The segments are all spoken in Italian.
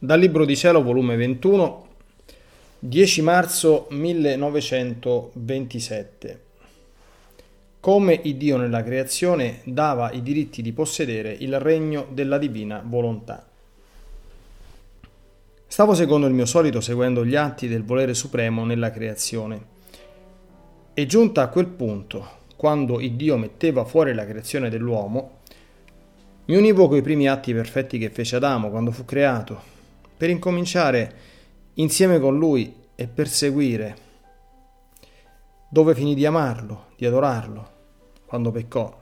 Dal Libro di Cielo, volume 21, 10 marzo 1927. Come il Dio nella creazione dava i diritti di possedere il regno della divina volontà. Stavo secondo il mio solito seguendo gli atti del volere supremo nella creazione. E giunta a quel punto, quando il Dio metteva fuori la creazione dell'uomo, mi univo coi primi atti perfetti che fece Adamo quando fu creato, per incominciare insieme con lui e perseguire, dove finì di amarlo, di adorarlo, quando peccò,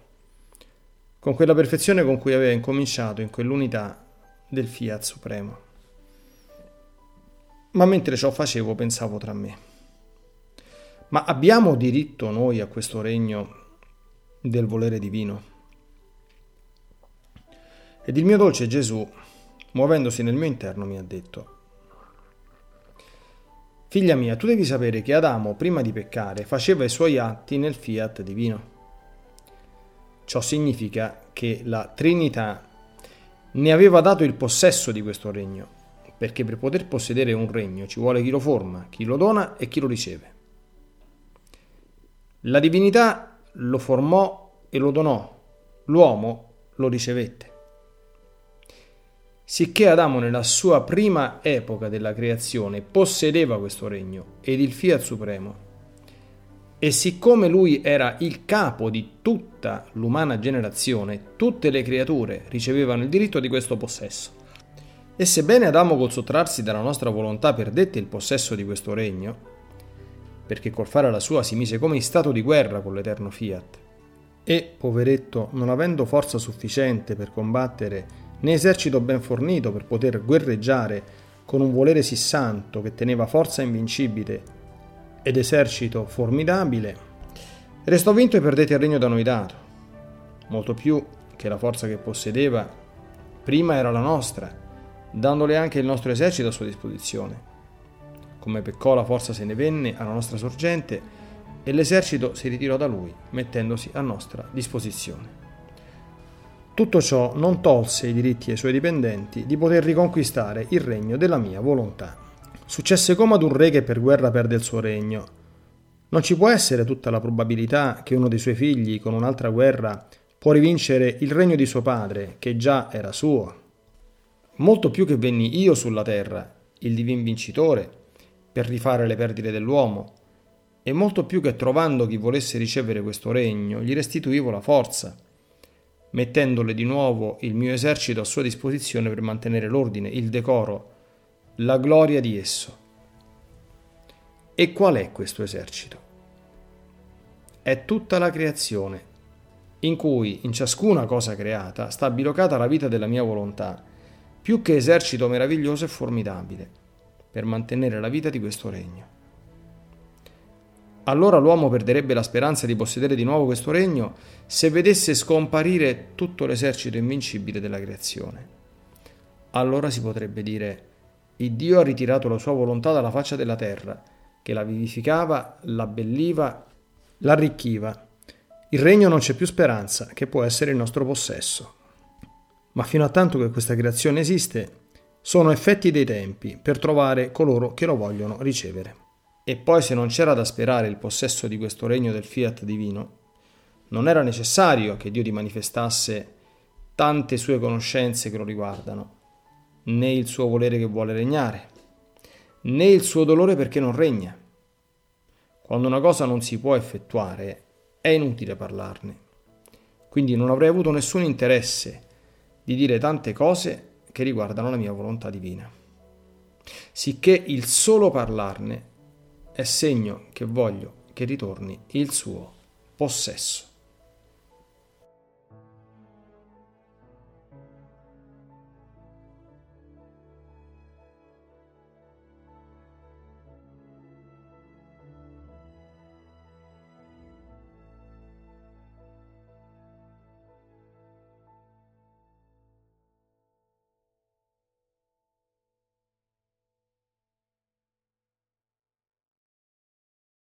con quella perfezione con cui aveva incominciato in quell'unità del Fiat Supremo. Ma mentre ciò facevo pensavo tra me, ma abbiamo diritto noi a questo regno del volere divino? Ed il mio dolce Gesù, muovendosi nel mio interno, mi ha detto, Figlia mia, tu devi sapere che Adamo, prima di peccare, faceva i suoi atti nel fiat divino. Ciò significa che la Trinità ne aveva dato il possesso di questo regno, perché per poter possedere un regno ci vuole chi lo forma, chi lo dona e chi lo riceve. La divinità lo formò e lo donò, l'uomo lo ricevette. Sicché Adamo nella sua prima epoca della creazione possedeva questo regno ed il Fiat Supremo. E siccome lui era il capo di tutta l'umana generazione, tutte le creature ricevevano il diritto di questo possesso. E sebbene Adamo col sottrarsi dalla nostra volontà perdette il possesso di questo regno, perché col fare la sua si mise come in stato di guerra con l'eterno Fiat, e, poveretto, non avendo forza sufficiente per combattere né esercito ben fornito per poter guerreggiare con un volere sì santo che teneva forza invincibile ed esercito formidabile, restò vinto e perdette il regno da noi dato, molto più che la forza che possedeva prima era la nostra, dandole anche il nostro esercito a sua disposizione. Come peccò la forza se ne venne alla nostra sorgente e l'esercito si ritirò da lui, mettendosi a nostra disposizione. Tutto ciò non tolse i diritti ai suoi dipendenti di poter riconquistare il regno della mia volontà. Successe come ad un re che per guerra perde il suo regno. Non ci può essere tutta la probabilità che uno dei suoi figli, con un'altra guerra, può rivincere il regno di suo padre, che già era suo. Molto più che venni io sulla terra, il divin vincitore, per rifare le perdite dell'uomo, e molto più che trovando chi volesse ricevere questo regno, gli restituivo la forza mettendole di nuovo il mio esercito a sua disposizione per mantenere l'ordine, il decoro, la gloria di esso. E qual è questo esercito? È tutta la creazione, in cui in ciascuna cosa creata sta bilocata la vita della mia volontà, più che esercito meraviglioso e formidabile, per mantenere la vita di questo regno. Allora l'uomo perderebbe la speranza di possedere di nuovo questo regno se vedesse scomparire tutto l'esercito invincibile della creazione. Allora si potrebbe dire, il Dio ha ritirato la sua volontà dalla faccia della terra, che la vivificava, l'abbelliva, l'arricchiva. Il regno non c'è più speranza, che può essere il nostro possesso. Ma fino a tanto che questa creazione esiste, sono effetti dei tempi per trovare coloro che lo vogliono ricevere. E poi se non c'era da sperare il possesso di questo regno del fiat divino, non era necessario che Dio ti manifestasse tante sue conoscenze che lo riguardano, né il suo volere che vuole regnare, né il suo dolore perché non regna. Quando una cosa non si può effettuare, è inutile parlarne. Quindi non avrei avuto nessun interesse di dire tante cose che riguardano la mia volontà divina. Sicché il solo parlarne è segno che voglio che ritorni il suo possesso.